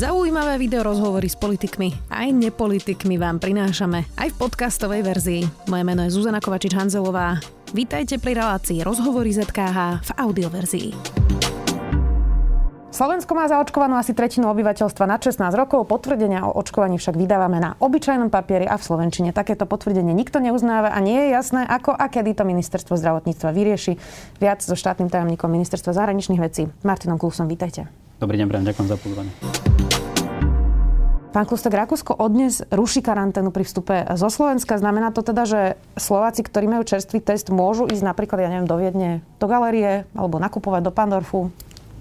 Zaujímavé video rozhovory s politikmi aj nepolitikmi vám prinášame aj v podcastovej verzii. Moje meno je Zuzana Kovačič-Hanzelová. Vítajte pri relácii Rozhovory ZKH v audioverzii. Slovensko má zaočkovanú asi tretinu obyvateľstva na 16 rokov. Potvrdenia o očkovaní však vydávame na obyčajnom papieri a v Slovenčine. Takéto potvrdenie nikto neuznáva a nie je jasné, ako a kedy to ministerstvo zdravotníctva vyrieši. Viac so štátnym tajomníkom ministerstva zahraničných vecí Martinom Klusom. Vítajte. Dobrý deň, Brian, ďakujem za pozvanie. Pán Klustek, Rakúsko odnes ruší karanténu pri vstupe zo Slovenska. Znamená to teda, že Slováci, ktorí majú čerstvý test, môžu ísť napríklad, ja neviem, do Viedne, do galerie alebo nakupovať do Pandorfu?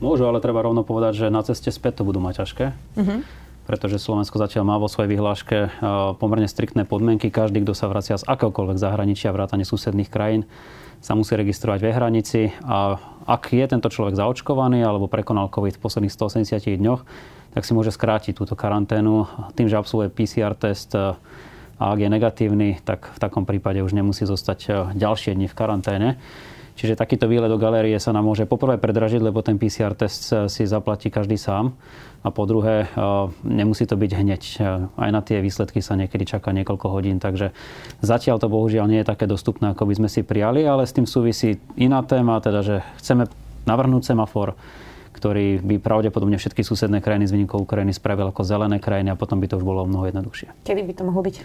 Môžu, ale treba rovno povedať, že na ceste späť to budú mať ťažké. Uh-huh. Pretože Slovensko zatiaľ má vo svojej vyhláške e, pomerne striktné podmienky. Každý, kto sa vracia z akéhokoľvek zahraničia, vrátane susedných krajín, sa musí registrovať v hranici a ak je tento človek zaočkovaný alebo prekonal COVID v posledných 180 dňoch, tak si môže skrátiť túto karanténu tým, že absolvuje PCR test a ak je negatívny, tak v takom prípade už nemusí zostať e, ďalšie dni v karanténe. Čiže takýto výlet do galérie sa nám môže poprvé predražiť, lebo ten PCR test e, si zaplatí každý sám. A po druhé, e, nemusí to byť hneď. Aj na tie výsledky sa niekedy čaká niekoľko hodín. Takže zatiaľ to bohužiaľ nie je také dostupné, ako by sme si prijali, ale s tým súvisí iná téma, teda že chceme navrhnúť semafor ktorý by pravdepodobne všetky susedné krajiny s výnimkou Ukrajiny spravil ako zelené krajiny a potom by to už bolo mnoho jednoduchšie. Kedy by to mohlo byť?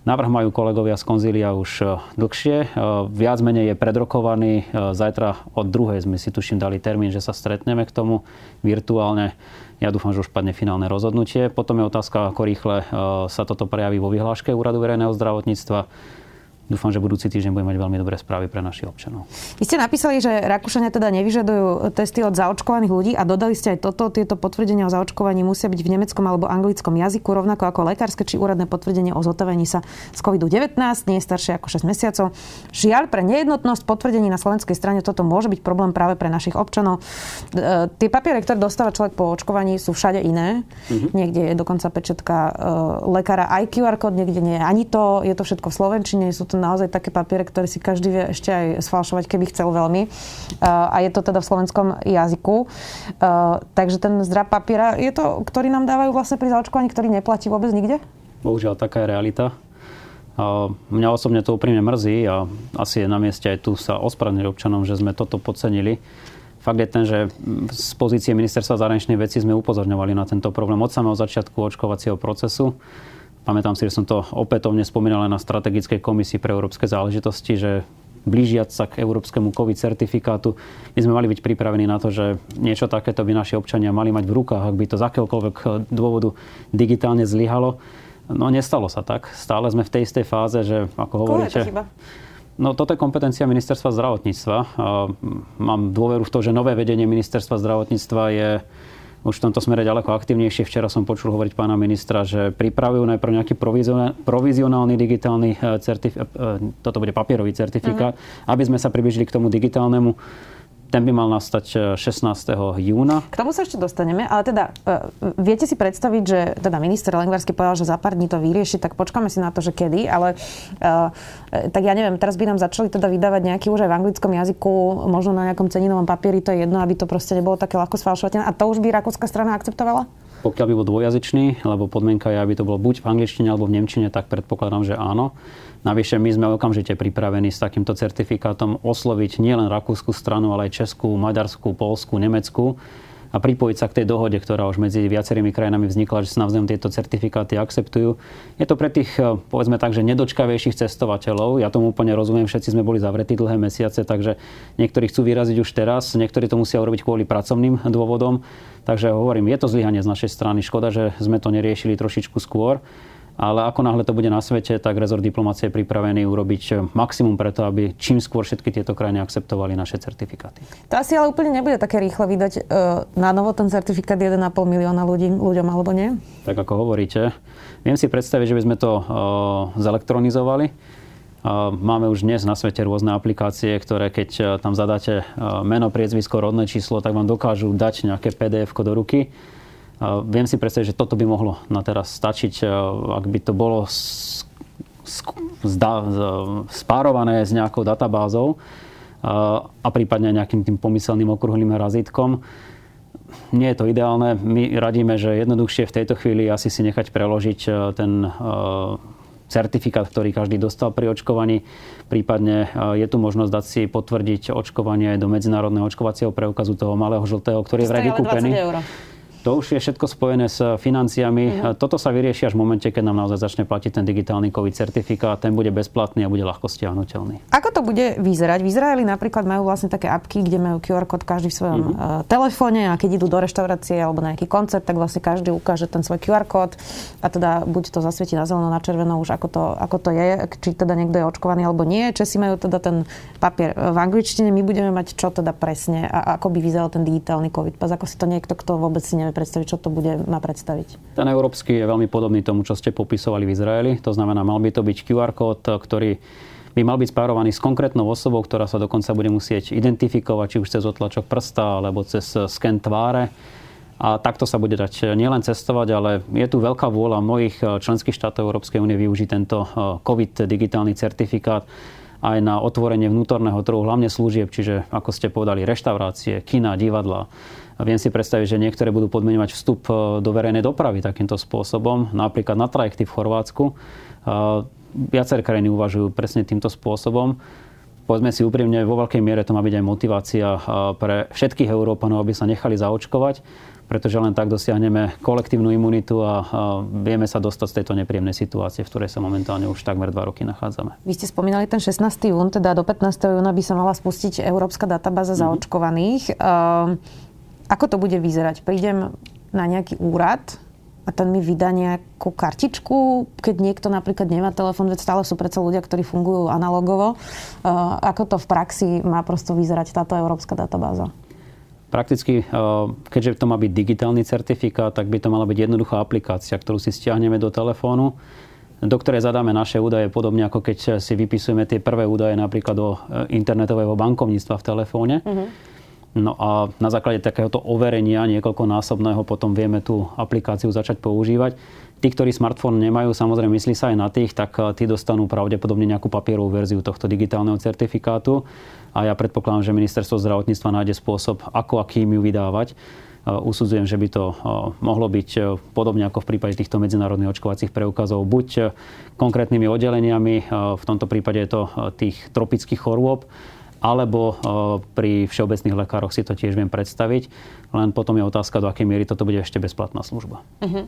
Návrh majú kolegovia z konzília už e, dlhšie. E, viac menej je predrokovaný. E, zajtra od druhej sme si tuším dali termín, že sa stretneme k tomu virtuálne. Ja dúfam, že už padne finálne rozhodnutie. Potom je otázka, ako rýchle sa toto prejaví vo vyhláške Úradu verejného zdravotníctva dúfam, že budúci týždeň budeme mať veľmi dobré správy pre našich občanov. Vy ste napísali, že Rakúšania teda nevyžadujú testy od zaočkovaných ľudí a dodali ste aj toto. Tieto potvrdenia o zaočkovaní musia byť v nemeckom alebo anglickom jazyku, rovnako ako lekárske či úradné potvrdenie o zotavení sa z COVID-19, nie je staršie ako 6 mesiacov. Žiaľ, pre nejednotnosť potvrdení na slovenskej strane toto môže byť problém práve pre našich občanov. E, tie papiere, ktoré dostáva človek po očkovaní, sú všade iné. Mm-hmm. Niekde je dokonca pečetka e, lekára aj QR kód, niekde nie je ani to. Je to všetko v slovenčine, sú to naozaj také papiere, ktoré si každý vie ešte aj sfalšovať, keby chcel veľmi. Uh, a je to teda v slovenskom jazyku. Uh, takže ten zdrab papiera, je to, ktorý nám dávajú vlastne pri zaočkovaní, ktorý neplatí vôbec nikde? Bohužiaľ, taká je realita. A mňa osobne to úprimne mrzí a asi je na mieste aj tu sa ospravedlniť občanom, že sme toto podcenili. Fakt je ten, že z pozície ministerstva zahraničnej veci sme upozorňovali na tento problém od samého začiatku očkovacieho procesu. Pamätám si, že som to opätovne spomínal aj na strategickej komisii pre európske záležitosti, že blížiať sa k európskemu COVID certifikátu, my sme mali byť pripravení na to, že niečo takéto by naši občania mali mať v rukách, ak by to z akéhokoľvek dôvodu digitálne zlyhalo. No nestalo sa tak. Stále sme v tej istej fáze, že ako hovoríte... No toto je kompetencia ministerstva zdravotníctva. Mám dôveru v to, že nové vedenie ministerstva zdravotníctva je už v tomto smere ďaleko aktívnejšie. Včera som počul hovoriť pána ministra, že pripravujú najprv nejaký provizionálny digitálny eh, certifikát, eh, toto bude papierový certifikát, mm-hmm. aby sme sa približili k tomu digitálnemu ten by mal nastať 16. E, júna. K tomu sa ešte dostaneme, ale teda uh, viete si predstaviť, že teda minister Lengvarsky povedal, že za pár dní to vyrieši, tak počkáme si na to, že kedy, ale uh, tak ja neviem, teraz by nám začali teda vydávať nejaký už aj v anglickom jazyku, možno na nejakom ceninovom papieri, to je jedno, aby to proste nebolo také ľahko sfalšovateľné. A to už by rakúska strana akceptovala? Pokiaľ by bol dvojazyčný, lebo podmienka je, aby to bolo buď v angličtine alebo v nemčine, tak predpokladám, že áno. Navyše my sme okamžite pripravení s takýmto certifikátom osloviť nielen rakúsku stranu, ale aj českú, maďarskú, polskú, nemeckú a pripojiť sa k tej dohode, ktorá už medzi viacerými krajinami vznikla, že sa navzájom tieto certifikáty akceptujú. Je to pre tých, eh, povedzme tak, že nedočkavejších cestovateľov. Ja tomu úplne rozumiem, všetci sme boli zavretí dlhé mesiace, takže niektorí chcú vyraziť už teraz, niektorí to musia urobiť kvôli pracovným dôvodom. Takže hovorím, je to zlyhanie z našej strany. Škoda, že sme to neriešili trošičku skôr ale ako náhle to bude na svete, tak rezort diplomácie je pripravený urobiť maximum preto, aby čím skôr všetky tieto krajiny akceptovali naše certifikáty. To asi ale úplne nebude také rýchle vydať e, na novo ten certifikát 1,5 milióna ľudí, ľuďom, alebo nie? Tak ako hovoríte. Viem si predstaviť, že by sme to e, zelektronizovali. E, máme už dnes na svete rôzne aplikácie, ktoré keď tam zadáte meno, priezvisko, rodné číslo, tak vám dokážu dať nejaké PDF do ruky Viem si predstaviť, že toto by mohlo na teraz stačiť, ak by to bolo spárované s nejakou databázou a prípadne nejakým tým pomyselným okruhlým razítkom. nie je to ideálne. My radíme, že jednoduchšie v tejto chvíli asi si nechať preložiť e, ten e, certifikát, ktorý každý dostal pri očkovaní. Prípadne je tu možnosť dať si potvrdiť očkovanie aj do medzinárodného očkovacieho preukazu toho malého žltého, ktorý je vraj vykúpený. To už je všetko spojené s financiami. Uh-huh. Toto sa vyrieši až v momente, keď nám naozaj začne platiť ten digitálny COVID certifikát. Ten bude bezplatný a bude ľahko stiahnutelný. Ako to bude vyzerať? V Izraeli napríklad majú vlastne také apky, kde majú QR kód každý v svojom uh-huh. telefóne a keď idú do reštaurácie alebo na nejaký koncert, tak vlastne každý ukáže ten svoj QR kód a teda buď to zasvieti na zeleno, na červeno už ako to, ako to je, či teda niekto je očkovaný alebo nie. Česi majú teda ten papier v angličtine, my budeme mať čo teda presne a ako by vyzeral ten digitálny COVID pas, ako si to niekto, kto vôbec nevie vieme predstaviť, čo to bude má predstaviť? Ten európsky je veľmi podobný tomu, čo ste popisovali v Izraeli. To znamená, mal by to byť QR kód, ktorý by mal byť spárovaný s konkrétnou osobou, ktorá sa dokonca bude musieť identifikovať, či už cez otlačok prsta, alebo cez sken tváre. A takto sa bude dať nielen cestovať, ale je tu veľká vôľa mnohých členských štátov Európskej únie využiť tento COVID digitálny certifikát aj na otvorenie vnútorného trhu, hlavne služieb, čiže ako ste povedali, reštaurácie, kina, divadla, Viem si predstaviť, že niektoré budú podmenovať vstup e, do verejnej dopravy takýmto spôsobom. Napríklad na trajekty v Chorvátsku. E, viaceré krajiny uvažujú presne týmto spôsobom. Povedzme si úprimne, vo veľkej miere to má byť aj motivácia e, pre všetkých Európanov, aby sa nechali zaočkovať, pretože len tak dosiahneme kolektívnu imunitu a vieme sa dostať z tejto nepríjemnej situácie, v ktorej sa momentálne už takmer dva roky nachádzame. Vy ste spomínali ten 16. jún, teda do 15. júna by sa mala spustiť Európska databáza mm-hmm. zaočkovaných. Ako to bude vyzerať? Prídem na nejaký úrad a ten mi vydá nejakú kartičku, keď niekto napríklad nemá telefón, veď stále sú predsa ľudia, ktorí fungujú analogovo. Uh, ako to v praxi má prosto vyzerať táto európska databáza? Prakticky, uh, keďže to má byť digitálny certifikát, tak by to mala byť jednoduchá aplikácia, ktorú si stiahneme do telefónu do ktorej zadáme naše údaje, podobne ako keď si vypisujeme tie prvé údaje napríklad do uh, internetového bankovníctva v telefóne. Uh-huh No a na základe takéhoto overenia niekoľkonásobného potom vieme tú aplikáciu začať používať. Tí, ktorí smartfón nemajú, samozrejme myslí sa aj na tých, tak eh, tí dostanú pravdepodobne nejakú papierovú verziu tohto digitálneho certifikátu. A ja predpokladám, že ministerstvo zdravotníctva nájde spôsob, ako a kým ju vydávať. Eh, usudzujem, že by to eh, mohlo byť podobne ako v prípade týchto medzinárodných očkovacích preukazov, buď konkrétnymi oddeleniami, v tomto prípade je to tých tropických chorôb, alebo e, pri všeobecných lekároch si to tiež viem predstaviť. Len potom je otázka, do akej miery toto bude ešte bezplatná služba. Uh-huh.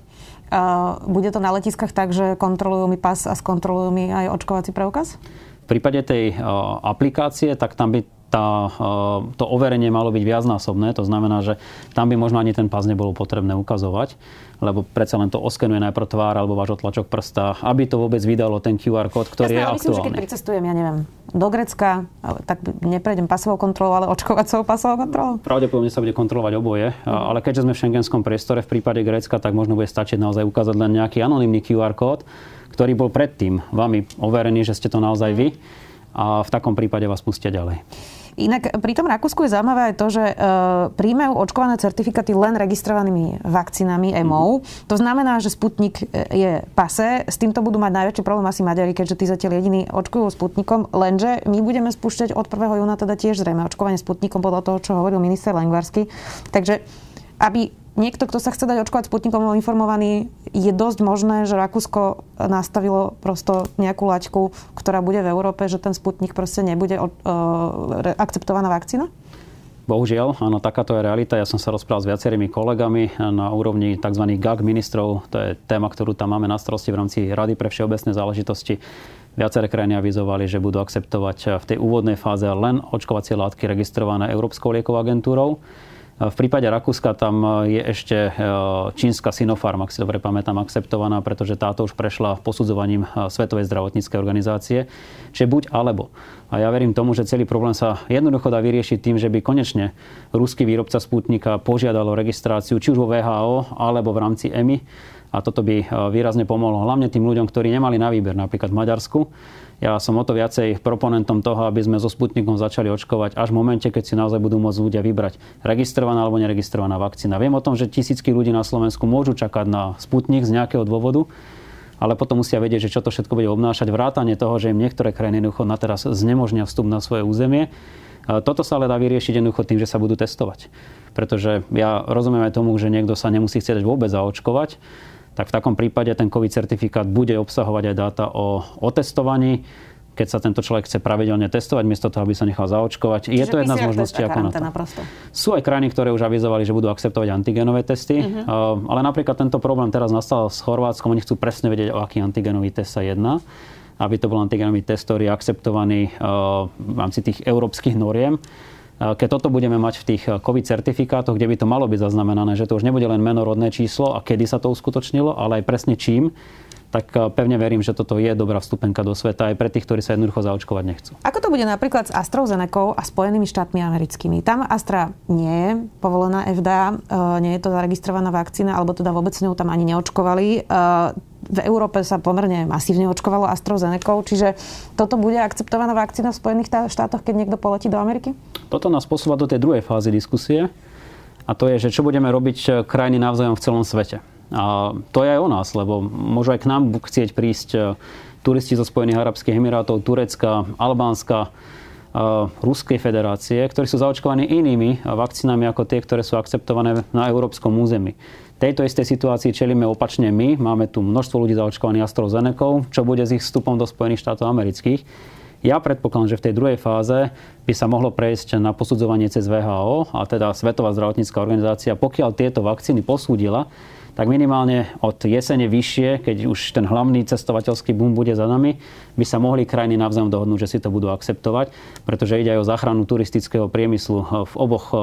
Uh, bude to na letiskách tak, že kontrolujú mi pas a skontrolujú mi aj očkovací preukaz? V prípade tej uh, aplikácie, tak tam by tá, e, to overenie malo byť viacnásobné. To znamená, že tam by možno ani ten pás nebolo potrebné ukazovať, lebo predsa len to oskenuje najprv tvár alebo váš otlačok prsta, aby to vôbec vydalo ten QR kód, ktorý Jasné, je aktuálny. Myslím, že keď pricestujem, ja neviem, do Grecka, tak neprejdem pasovou kontrolou, ale očkovacou pasovou kontrolou? Pravdepodobne sa bude kontrolovať oboje, mm. ale keďže sme v šengenskom priestore v prípade Grécka, tak možno bude stačiť naozaj ukázať len nejaký anonimný QR kód, ktorý bol predtým vami overený, že ste to naozaj vy a v takom prípade vás pustia ďalej. Inak pri tom Rakúsku je zaujímavé aj to, že e, príjmajú očkované certifikáty len registrovanými vakcínami EMO. Mm-hmm. To znamená, že Sputnik e, je pase. S týmto budú mať najväčší problém asi Maďari, keďže tí zatiaľ jediní očkujú Sputnikom. Lenže my budeme spúšťať od 1. júna teda tiež zrejme očkovanie Sputnikom podľa toho, čo hovoril minister Lengvarsky. Takže aby niekto, kto sa chce dať očkovať Sputnikom, informovaný, je dosť možné, že Rakúsko nastavilo prosto nejakú laťku, ktorá bude v Európe, že ten Sputnik proste nebude uh, akceptovaná vakcína? Bohužiaľ, áno, takáto je realita. Ja som sa rozprával s viacerými kolegami na úrovni tzv. GAG ministrov. To je téma, ktorú tam máme na starosti v rámci Rady pre všeobecné záležitosti. Viaceré krajiny avizovali, že budú akceptovať v tej úvodnej fáze len očkovacie látky registrované Európskou liekovou agentúrou. V prípade Rakúska tam je ešte e, čínska Sinopharm, ak si dobre pamätám, akceptovaná, pretože táto už prešla posudzovaním e, Svetovej zdravotníckej organizácie. Čiže buď alebo. A ja verím tomu, že celý problém sa jednoducho dá vyriešiť tým, že by konečne ruský výrobca Sputnika požiadal o registráciu či už vo VHO alebo v rámci EMI. A toto by e, výrazne pomohlo hlavne tým ľuďom, ktorí nemali na výber, napríklad v Maďarsku ja som o to viacej proponentom toho, aby sme so Sputnikom začali očkovať až v momente, keď si naozaj budú môcť ľudia vybrať registrovaná alebo neregistrovaná vakcína. Viem o tom, že tisícky ľudí na Slovensku môžu čakať na Sputnik z nejakého dôvodu, ale potom musia vedieť, že čo to všetko bude obnášať. Vrátanie toho, že im niektoré krajiny jednoducho na teraz znemožnia vstup na svoje územie Toto sa ale dá vyriešiť jednoducho tým, že sa budú testovať. Pretože ja rozumiem aj tomu, že niekto sa nemusí chcieť vôbec zaočkovať, tak v takom prípade ten COVID certifikát bude obsahovať aj dáta o otestovaní, keď sa tento človek chce pravidelne testovať, miesto toho, aby sa nechal zaočkovať. Čiže je to jedna z možností, ako na to. Prosto. Sú aj krajiny, ktoré už avizovali, že budú akceptovať antigenové testy, uh-huh. ale napríklad tento problém teraz nastal s Chorvátskom, oni chcú presne vedieť, o aký antigenový test sa jedná aby to bol antigenový test, ktorý je akceptovaný v rámci tých európskych noriem. Keď toto budeme mať v tých COVID certifikátoch, kde by to malo byť zaznamenané, že to už nebude len meno, rodné číslo a kedy sa to uskutočnilo, ale aj presne čím, tak eh, pevne verím, že toto je dobrá vstupenka do sveta aj pre tých, ktorí sa jednoducho zaočkovať nechcú. Ako to bude napríklad s AstraZeneca a Spojenými štátmi americkými? Tam Astra nie je povolená FDA, eh, nie je to zaregistrovaná vakcína, alebo teda vôbec s ňou tam ani neočkovali. Eh, v Európe sa pomerne masívne očkovalo AstraZeneca, čiže toto bude akceptovaná vakcína v Spojených štátoch, keď niekto poletí do Ameriky? Toto nás posúva do tej druhej fázy diskusie. A to je, že čo budeme robiť krajiny navzájom v celom svete. A to je aj o nás, lebo môžu aj k nám chcieť prísť e, turisti zo Spojených Arabských Emirátov, Turecka, Albánska, e, Ruskej federácie, ktorí sú zaočkovaní inými vakcínami ako tie, ktoré sú akceptované na európskom území. Tejto istej situácii čelíme opačne my. Máme tu množstvo ľudí zaočkovaných AstraZeneca, čo bude s ich vstupom do Spojených štátov amerických. Ja predpokladám, že v tej druhej fáze by sa mohlo prejsť na posudzovanie cez VHO, a teda Svetová zdravotnícká organizácia, pokiaľ tieto vakcíny posúdila, tak minimálne od jesene vyššie, keď už ten hlavný cestovateľský boom bude za nami, by sa mohli krajiny navzájom dohodnúť, že si to budú akceptovať, pretože ide aj o záchranu turistického priemyslu v oboch eh,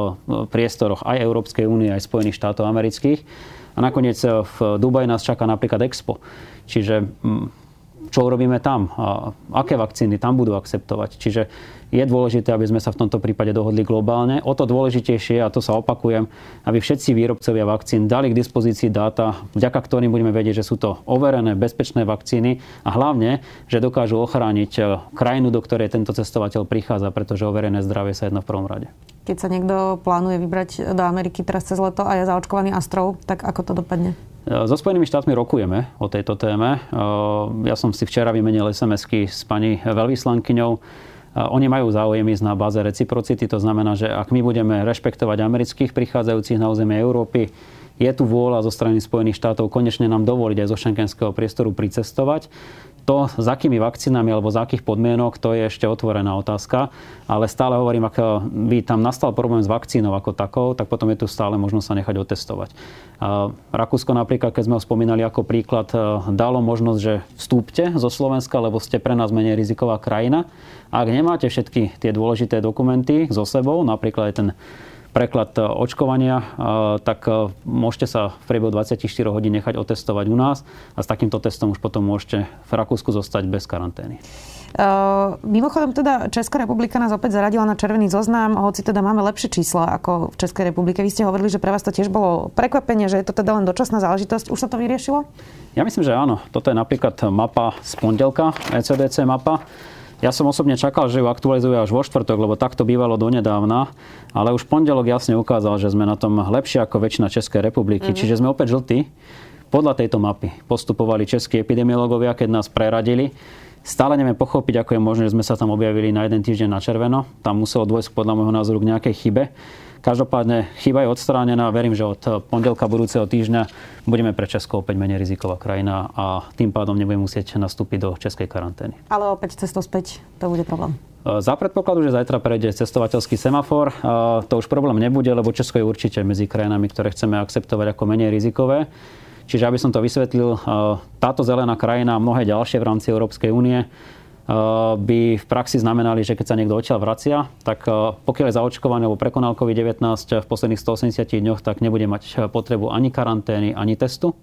priestoroch, aj Európskej únie, aj Spojených štátov amerických. A nakoniec eh, v Dubaji nás čaká napríklad Expo. Čiže mm, čo urobíme tam, a aké vakcíny tam budú akceptovať. Čiže je dôležité, aby sme sa v tomto prípade dohodli globálne. O to dôležitejšie, a to sa opakujem, aby všetci výrobcovia vakcín dali k dispozícii dáta, vďaka ktorým budeme vedieť, že sú to overené, bezpečné vakcíny a hlavne, že dokážu ochrániť e, krajinu, do ktorej tento cestovateľ prichádza, pretože overené zdravie sa jedno v prvom rade. Keď sa niekto plánuje vybrať do Ameriky teraz cez leto a je zaočkovaný Astrou, tak ako to dopadne? So Spojenými štátmi rokujeme o tejto téme. Ja som si včera vymenil SMS-ky s pani veľvyslankyňou. Oni majú záujem ísť na báze reciprocity, to znamená, že ak my budeme rešpektovať amerických prichádzajúcich na územie Európy, je tu vôľa zo strany Spojených štátov konečne nám dovoliť aj zo šengenského priestoru pricestovať. To, s akými vakcínami alebo za akých podmienok, to je ešte otvorená otázka. Ale stále hovorím, ak by tam nastal problém s vakcínou ako takou, tak potom je tu stále možnosť sa nechať otestovať. Rakúsko napríklad, keď sme ho spomínali ako príklad, dalo možnosť, že vstúpte zo Slovenska, lebo ste pre nás menej riziková krajina. Ak nemáte všetky tie dôležité dokumenty so sebou, napríklad aj ten preklad e, očkovania, e, tak e, môžete sa v priebehu 24 hodín nechať otestovať u nás a s takýmto testom už potom môžete v Rakúsku zostať bez karantény. Uh, mimochodom teda Česká republika nás opäť zaradila na červený zoznam, hoci teda máme lepšie čísla ako v Českej republike. Vy ste hovorili, že pre vás to tiež bolo prekvapenie, že je to teda len dočasná záležitosť. Už sa to vyriešilo? Ja myslím, že áno. Toto je napríklad mapa z pondelka, ECDC mapa. Ja som osobne čakal, že ju aktualizujú až vo štvrtok, lebo takto bývalo donedávna, ale už pondelok jasne ukázal, že sme na tom lepšie ako väčšina Českej republiky. Mm-hmm. Čiže sme opäť žltí. Podľa tejto mapy postupovali českí epidemiológovia, keď nás preradili. Stále nevieme pochopiť, ako je možné, že sme sa tam objavili na jeden týždeň na červeno. Tam muselo dôjsť podľa môjho názoru k nejakej chybe. Každopádne chyba je odstránená. Verím, že od pondelka budúceho týždňa budeme pre Česko opäť menej riziková krajina a tým pádom nebudeme musieť nastúpiť do českej karantény. Ale opäť cestou späť to bude problém. E, za predpokladu, že zajtra prejde cestovateľský semafor, e, to už problém nebude, lebo Česko je určite medzi krajinami, ktoré chceme akceptovať ako menej rizikové. Čiže aby som to vysvetlil, e, táto zelená krajina a mnohé ďalšie v rámci Európskej únie Eh, by v praxi znamenali, že keď sa niekto odtiaľ vracia, tak eh, pokiaľ je zaočkovaný alebo prekonal COVID-19 v posledných 180 dňoch, tak nebude mať eh, potrebu ani karantény, ani testu.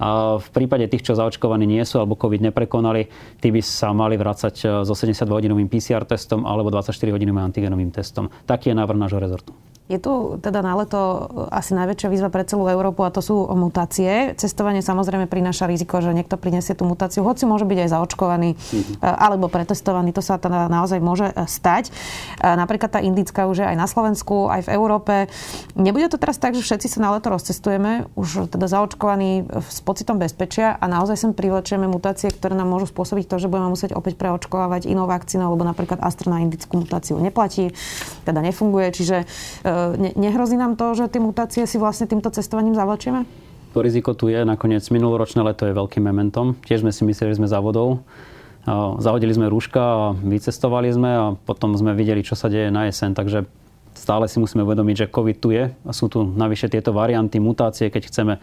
A v prípade tých, čo zaočkovaní nie sú alebo COVID neprekonali, tí by sa mali vrácať so 72-hodinovým PCR testom alebo 24-hodinovým antigenovým testom. Taký je návrh nášho rezortu. Je tu teda na leto asi najväčšia výzva pre celú Európu a to sú mutácie. Cestovanie samozrejme prináša riziko, že niekto prinesie tú mutáciu, hoci môže byť aj zaočkovaný mm-hmm. alebo pretestovaný. To sa teda naozaj môže e, stať. E, napríklad tá indická už je aj na Slovensku, aj v Európe. Nebude to teraz tak, že všetci sa na leto rozcestujeme, už teda zaočkovaní s pocitom bezpečia a naozaj sem privlečieme mutácie, ktoré nám môžu spôsobiť to, že budeme musieť opäť preočkovávať inou vakcínou, lebo napríklad Astra na indickú mutáciu neplatí, teda nefunguje. Čiže Ne, nehrozí nám to, že tie mutácie si vlastne týmto cestovaním zavlečíme? To riziko tu je. Nakoniec minuloročné leto je veľkým mementom. Tiež sme si mysleli, že sme závodou. Zahodili sme rúška a vycestovali sme a potom sme videli, čo sa deje na jeseň. Takže stále si musíme uvedomiť, že COVID tu je a sú tu navyše tieto varianty, mutácie, keď chceme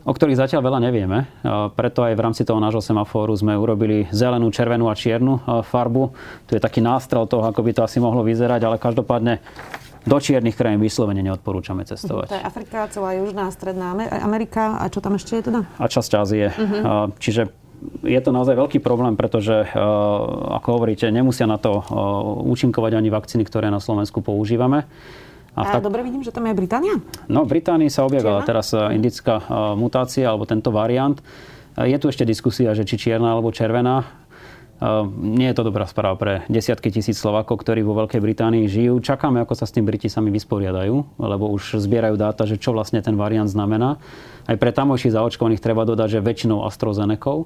o ktorých zatiaľ veľa nevieme. Preto aj v rámci toho nášho semafóru sme urobili zelenú, červenú a čiernu farbu. Tu je taký nástrel toho, ako by to asi mohlo vyzerať, ale každopádne do čiernych krajín vyslovene neodporúčame cestovať. To je Afrika, celá Južná Stredná Amerika a čo tam ešte je teda? A časť Ázie. Uh-huh. Čiže je to naozaj veľký problém, pretože, ako hovoríte, nemusia na to účinkovať ani vakcíny, ktoré na Slovensku používame. A, a tak... dobre vidím, že tam je Británia? No, v Británii sa objavila čierna? teraz indická mutácia, alebo tento variant. Je tu ešte diskusia, že či čierna alebo červená. Ehm, nie je to dobrá správa pre desiatky tisíc Slovakov, ktorí vo Veľkej Británii žijú. Čakáme, ako sa s tým Briti sami vysporiadajú, lebo už zbierajú dáta, že čo vlastne ten variant znamená. Aj pre tamojších zaočkovaných treba dodať, že väčšinou AstraZeneca.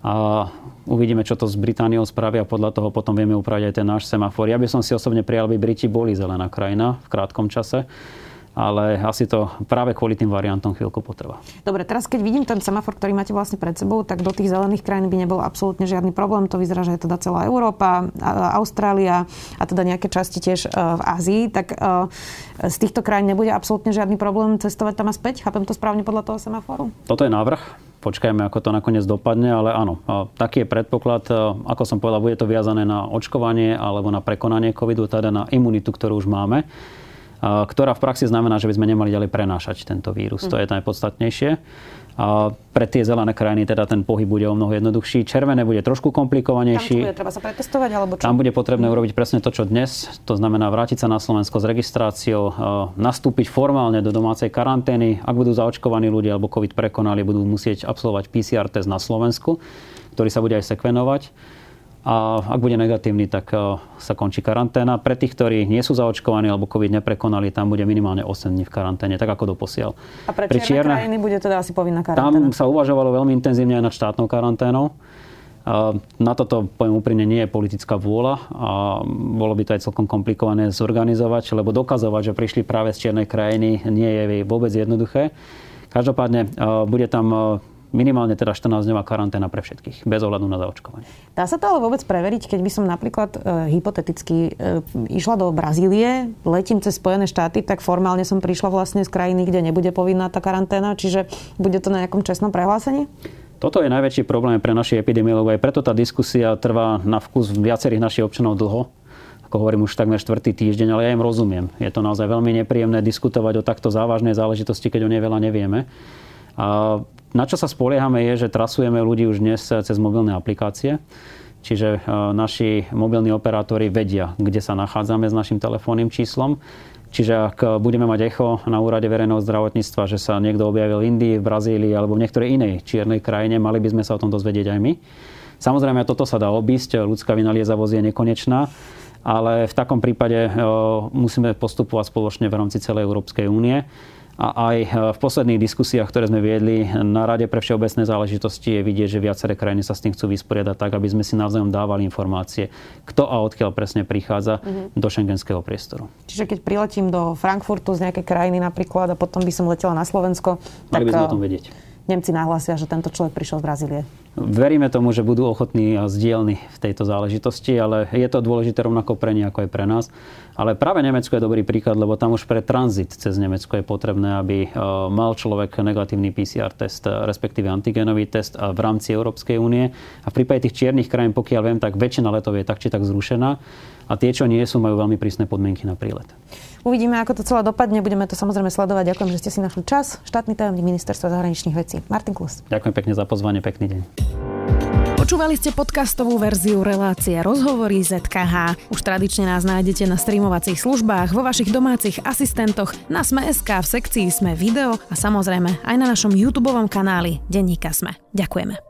A uvidíme, čo to s Britániou spraví a podľa toho potom vieme upraviť aj ten náš semafor. Ja by som si osobne prijal, aby Briti boli zelená krajina v krátkom čase ale asi to práve kvôli tým variantom chvíľku potrvá. Dobre, teraz keď vidím ten semafor, ktorý máte vlastne pred sebou, tak do tých zelených krajín by nebol absolútne žiadny problém. To vyzerá, že je teda celá Európa, Austrália a teda nejaké časti tiež e, v Ázii. Tak e, z týchto krajín nebude absolútne žiadny problém cestovať tam a späť? Chápem to správne podľa toho semaforu? Toto je návrh. Počkajme, ako to nakoniec dopadne, ale áno, taký je predpoklad. Ako som povedal, bude to viazané na očkovanie alebo na prekonanie covidu, teda na imunitu, ktorú už máme ktorá v praxi znamená, že by sme nemali ďalej prenášať tento vírus. Mm. To je najpodstatnejšie. A pre tie zelené krajiny teda ten pohyb bude o mnoho jednoduchší. Červené bude trošku komplikovanejší. Tam bude treba sa pretestovať alebo čo? Tam bude potrebné urobiť presne to, čo dnes. To znamená vrátiť sa na Slovensko s registráciou, nastúpiť formálne do domácej karantény. Ak budú zaočkovaní ľudia alebo COVID prekonali, budú musieť absolvovať PCR test na Slovensku, ktorý sa bude aj sekvenovať a ak bude negatívny, tak e, sa končí karanténa. Pre tých, ktorí nie sú zaočkovaní alebo COVID neprekonali, tam bude minimálne 8 dní v karanténe, tak ako doposiaľ. A pre, pre čierne krajiny bude teda asi povinná karanténa? Tam sa uvažovalo veľmi intenzívne aj nad štátnou karanténou. Na toto, poviem úprimne, nie je politická vôľa a bolo by to aj celkom komplikované zorganizovať, lebo dokazovať, že prišli práve z čiernej krajiny, nie je vôbec jednoduché. Každopádne e, bude tam e, minimálne teda 14-dňová karanténa pre všetkých, bez ohľadu na zaočkovanie. Dá sa to ale vôbec preveriť, keď by som napríklad e, hypoteticky e, išla do Brazílie, letím cez Spojené štáty, tak formálne som prišla vlastne z krajiny, kde nebude povinná tá karanténa, čiže bude to na nejakom čestnom prehlásení? Toto je najväčší problém pre našich epidemiologov, aj preto tá diskusia trvá na vkus viacerých našich občanov dlho, ako hovorím už takmer štvrtý týždeň, ale ja im rozumiem. Je to naozaj veľmi nepríjemné diskutovať o takto závažnej záležitosti, keď o nej veľa nevieme. A na čo sa spoliehame je, že trasujeme ľudí už dnes cez mobilné aplikácie. Čiže e, naši mobilní operátori vedia, kde sa nachádzame s našim telefónnym číslom. Čiže ak budeme mať echo na úrade verejného zdravotníctva, že sa niekto objavil v Indii, v Brazílii alebo v niektorej inej čiernej krajine, mali by sme sa o tom dozvedieť aj my. Samozrejme, toto sa dá obísť, ľudská vynaliezavosť je nekonečná, ale v takom prípade e, musíme postupovať spoločne v rámci celej Európskej únie. A aj e, v posledných diskusiách, ktoré sme viedli na Rade pre všeobecné záležitosti, je vidieť, že viaceré krajiny sa s tým chcú vysporiadať tak, aby sme si navzájom dávali informácie, kto a odkiaľ presne prichádza mm-hmm. do šengenského priestoru. Čiže keď priletím do Frankfurtu z nejakej krajiny napríklad a potom by som letela na Slovensko, Mali tak by sme o tom vedieť. Nemci nahlásia, že tento človek prišiel z Brazílie. Veríme tomu, že budú ochotní a zdielni v tejto záležitosti, ale je to dôležité rovnako pre nich ako aj pre nás. Ale práve Nemecko je dobrý príklad, lebo tam už pre tranzit cez Nemecko je potrebné, aby e, mal človek negatívny PCR test, respektíve antigenový test v rámci Európskej únie. A v prípade tých čiernych krajín, pokiaľ viem, tak väčšina letov je tak či tak zrušená. A tie, čo nie sú, majú veľmi prísne podmienky na prílet. Uvidíme, ako to celé dopadne. Budeme to samozrejme sledovať. Ďakujem, že ste si našli čas. Štátny tajomník ministerstva zahraničných vecí Martin Klus. Ďakujem pekne za pozvanie. Pekný deň. Počúvali ste podcastovú verziu relácie Rozhovory ZKH. Už tradične nás nájdete na streamovacích službách, vo vašich domácich asistentoch, na Sme.sk, v sekcii Sme video a samozrejme aj na našom YouTube kanáli Denníka Sme. Ďakujeme.